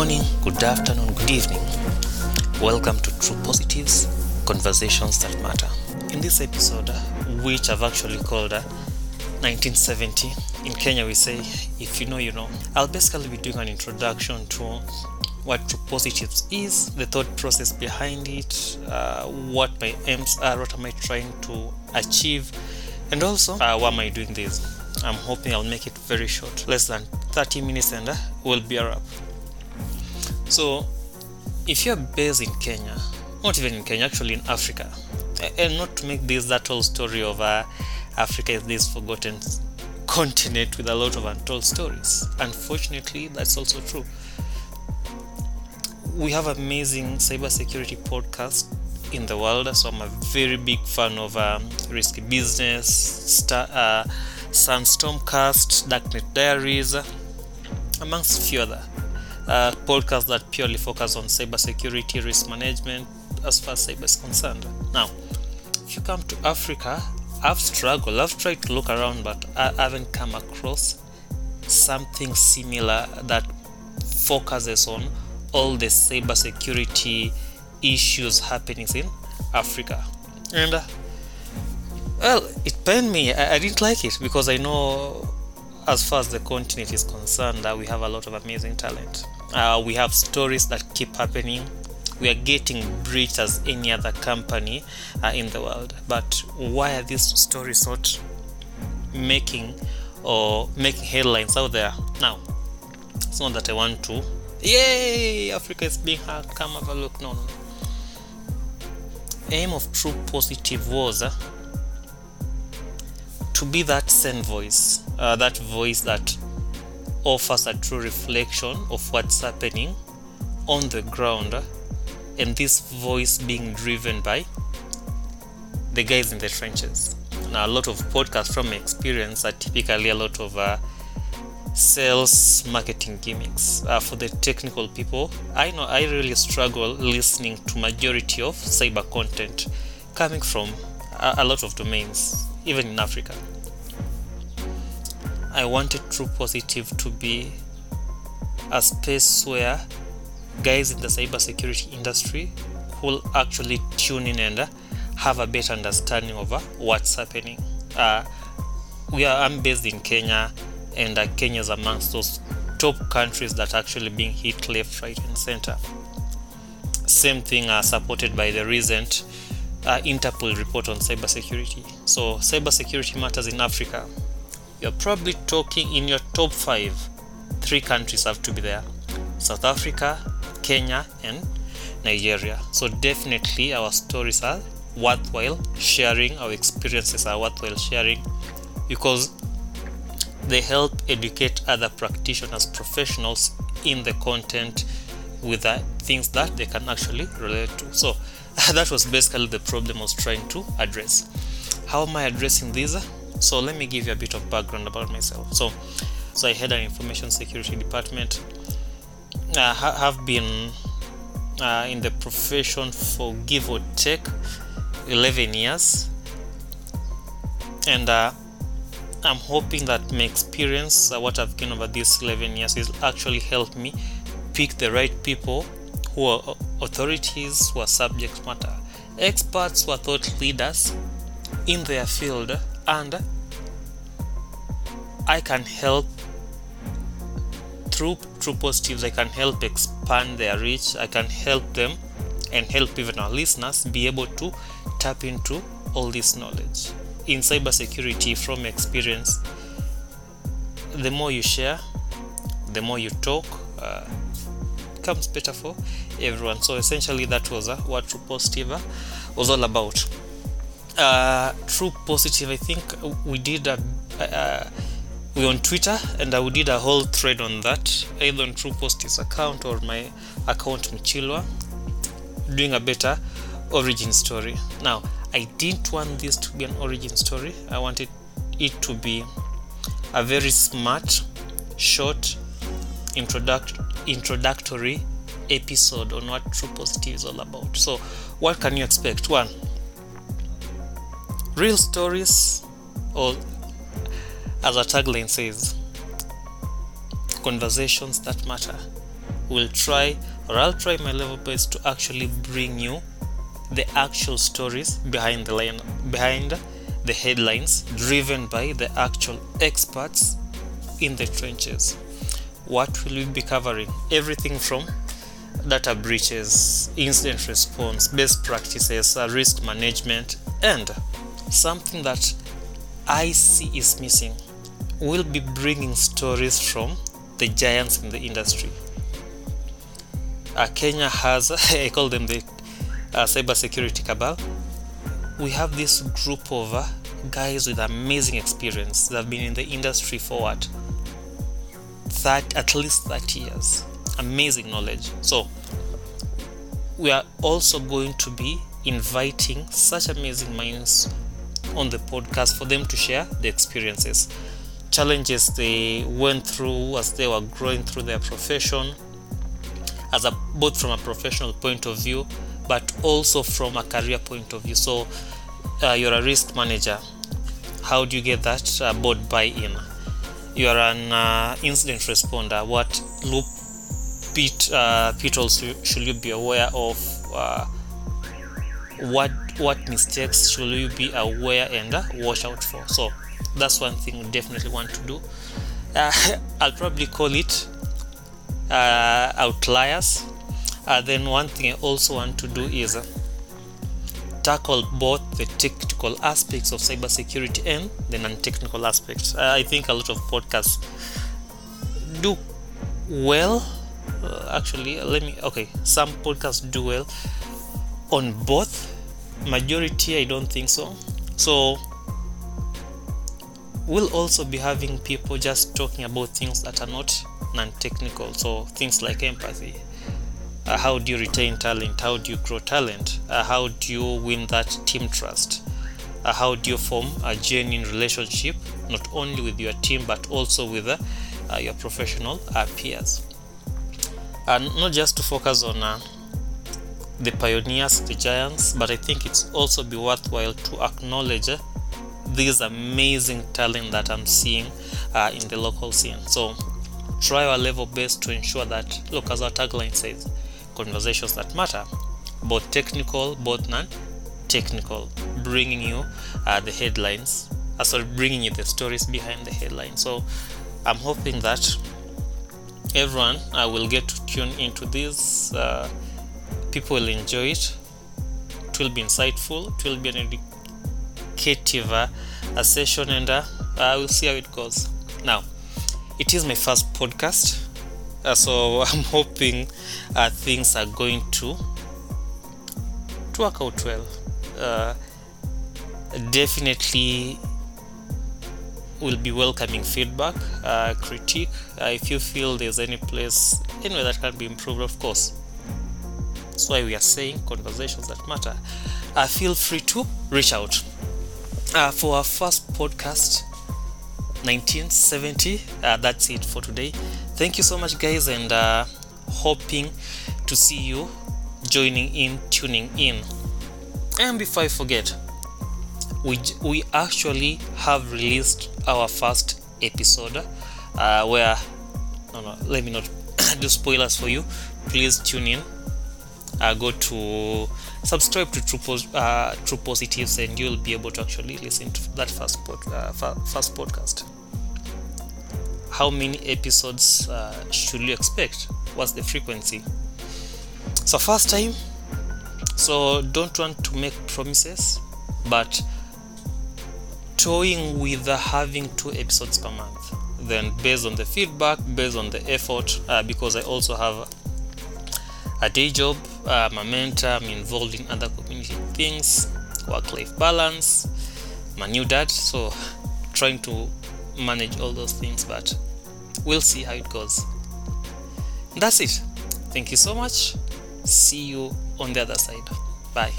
morning, good afternoon, good evening. Welcome to True Positives Conversations That Matter. In this episode, which I've actually called uh, 1970, in Kenya we say, if you know, you know, I'll basically be doing an introduction to what True Positives is, the thought process behind it, uh, what my aims are, what am I trying to achieve, and also uh, why am I doing this. I'm hoping I'll make it very short, less than 30 minutes, and uh, we'll be a wrap. So, if you're based in Kenya, not even in Kenya, actually in Africa, and not to make this that whole story of uh, Africa is this forgotten continent with a lot of untold stories. Unfortunately, that's also true. We have amazing cybersecurity podcast in the world, so I'm a very big fan of um, Risky Business, Star, uh, Darknet Diaries, amongst a few other uh, podcasts that purely focus on cybersecurity risk management as far as cyber is concerned. Now, if you come to Africa, I've struggled. I've tried to look around, but I haven't come across something similar that focuses on all the cybersecurity issues happening in Africa. And uh, well, it pained me. I, I didn't like it because I know as far as the continent is concerned, uh, we have a lot of amazing talent. Uh, we have stories that keep happening. We are getting breached as any other company uh, in the world. But why are these stories not making or making headlines out there? Now, it's not that I want to. Yay! Africa is being hacked. Come have a look. No, no. Aim of True Positive was uh, to be that same voice, uh, that voice that offers a true reflection of what's happening on the ground, and this voice being driven by the guys in the trenches. Now, a lot of podcasts from my experience are typically a lot of uh, sales marketing gimmicks uh, for the technical people. I know I really struggle listening to majority of cyber content coming from a, a lot of domains, even in Africa. I wanted True Positive to be a space where guys in the cybersecurity industry will actually tune in and have a better understanding of what's happening. Uh, we are I'm based in Kenya, and uh, Kenya is amongst those top countries that are actually being hit left, right, and center. Same thing uh, supported by the recent uh, Interpol report on cybersecurity. So, cybersecurity matters in Africa you're probably talking in your top five, three countries have to be there South Africa, Kenya, and Nigeria. So, definitely, our stories are worthwhile sharing, our experiences are worthwhile sharing because they help educate other practitioners, professionals in the content with the things that they can actually relate to. So, that was basically the problem I was trying to address. How am I addressing this? So let me give you a bit of background about myself. So so i had an information security department. I uh, have been uh, in the profession for give or take 11 years. And uh, i'm hoping that my experience uh, what i've gained over these 11 years will actually help me pick the right people who are authorities who are subject matter experts who are thought leaders in their field and I can help through true positives I can help expand their reach. I can help them and help even our listeners be able to tap into all this knowledge in cybersecurity from experience. The more you share the more you talk uh, becomes better for everyone. So essentially that was uh, what true positive uh, was all about uh, true positive. I think we did a, uh, we on twitter and i did a whole thread on that either on true positives account or my account michilwa doing a better origin story. Now i didn't want this to be an origin story. I wanted it to be a very smart short introduct- introductory episode on what true positive is all about. So what can you expect? One real stories or as a tagline says conversations that matter. We'll try or I'll try my level best to actually bring you the actual stories behind the line behind the headlines driven by the actual experts in the trenches. What will we be covering? Everything from data breaches incident response best practices risk management and something that i see is missing we'll be bringing stories from the giants in the industry uh, kenya has i call them the uh, cybersecurity cabal, we have this group of uh, guys with amazing experience that have been in the industry for what? That at least 30 years. Amazing knowledge. So, we are also going to be inviting such amazing minds on the podcast for them to share the experiences, challenges they went through as they were growing through their profession, as a both from a professional point of view but also from a career point of view. So uh, you're a risk manager. How do you get that uh, board buy-in? You're an uh, incident responder. What loop pit uh, pitfalls should you be aware of? What what mistakes should you be aware and uh, watch out for? So that's one thing we definitely want to do. Uh, I'll probably call it uh, outliers uh, then one thing I also want to do is uh, tackle both the technical aspects of cybersecurity and the non-technical aspects. Uh, I think a lot of podcasts do well. Actually, let me. Okay, some podcasts do well on both. Majority, I don't think so. So we'll also be having people just talking about things that are not non-technical. So things like empathy. Uh, how do you retain talent? How do you grow talent? Uh, how do you win that team trust? Uh, how do you form a genuine relationship not only with your team but also with uh, uh, your professional uh, peers and not just to focus on the pioneers the giants but i think it's also be worthwhile to acknowledge this amazing talent that i'm seeing in the local scene so try our level best to ensure that look as our tagline says conversations that matter, both technical, both non technical, bringing you uh, the headlines, uh, sorry, bringing you the stories behind the headlines. So I'm hoping that everyone uh, will get to tune into this. Uh, people will enjoy it. It will be insightful. It will be an educative uh, session, and uh, we'll see how it goes. Now, it is my first podcast uh, so i'm hoping uh, things are going to to work out well uh, definitely will be welcoming feedback uh, critique uh, if you feel there's any place anywhere that can be improved of course that's why we are saying conversations that matter. Uh, feel free to reach out. For our first podcast 1970 uh, that's it for today. Thank you so much guys and uh, hoping to see you joining in tuning in. And before i forget we we actually have released our first episode uh, where no no let me not do spoilers for you. Please tune in uh, go to subscribe to True, uh, True Positives and you'll be able to actually listen to that first, pod, uh, first podcast. How many episodes uh, should you expect? What's the frequency? So, first time, so don't want to make promises, but toying with having two episodes per month. Then, based on the feedback, based on the effort, uh, because I also have a day job, uh, momentum, I'm involved in other community things, work life balance, my new dad. So, trying to manage all those things, but we'll see how it goes. That's it. Thank you so much. See you on the other side. Bye.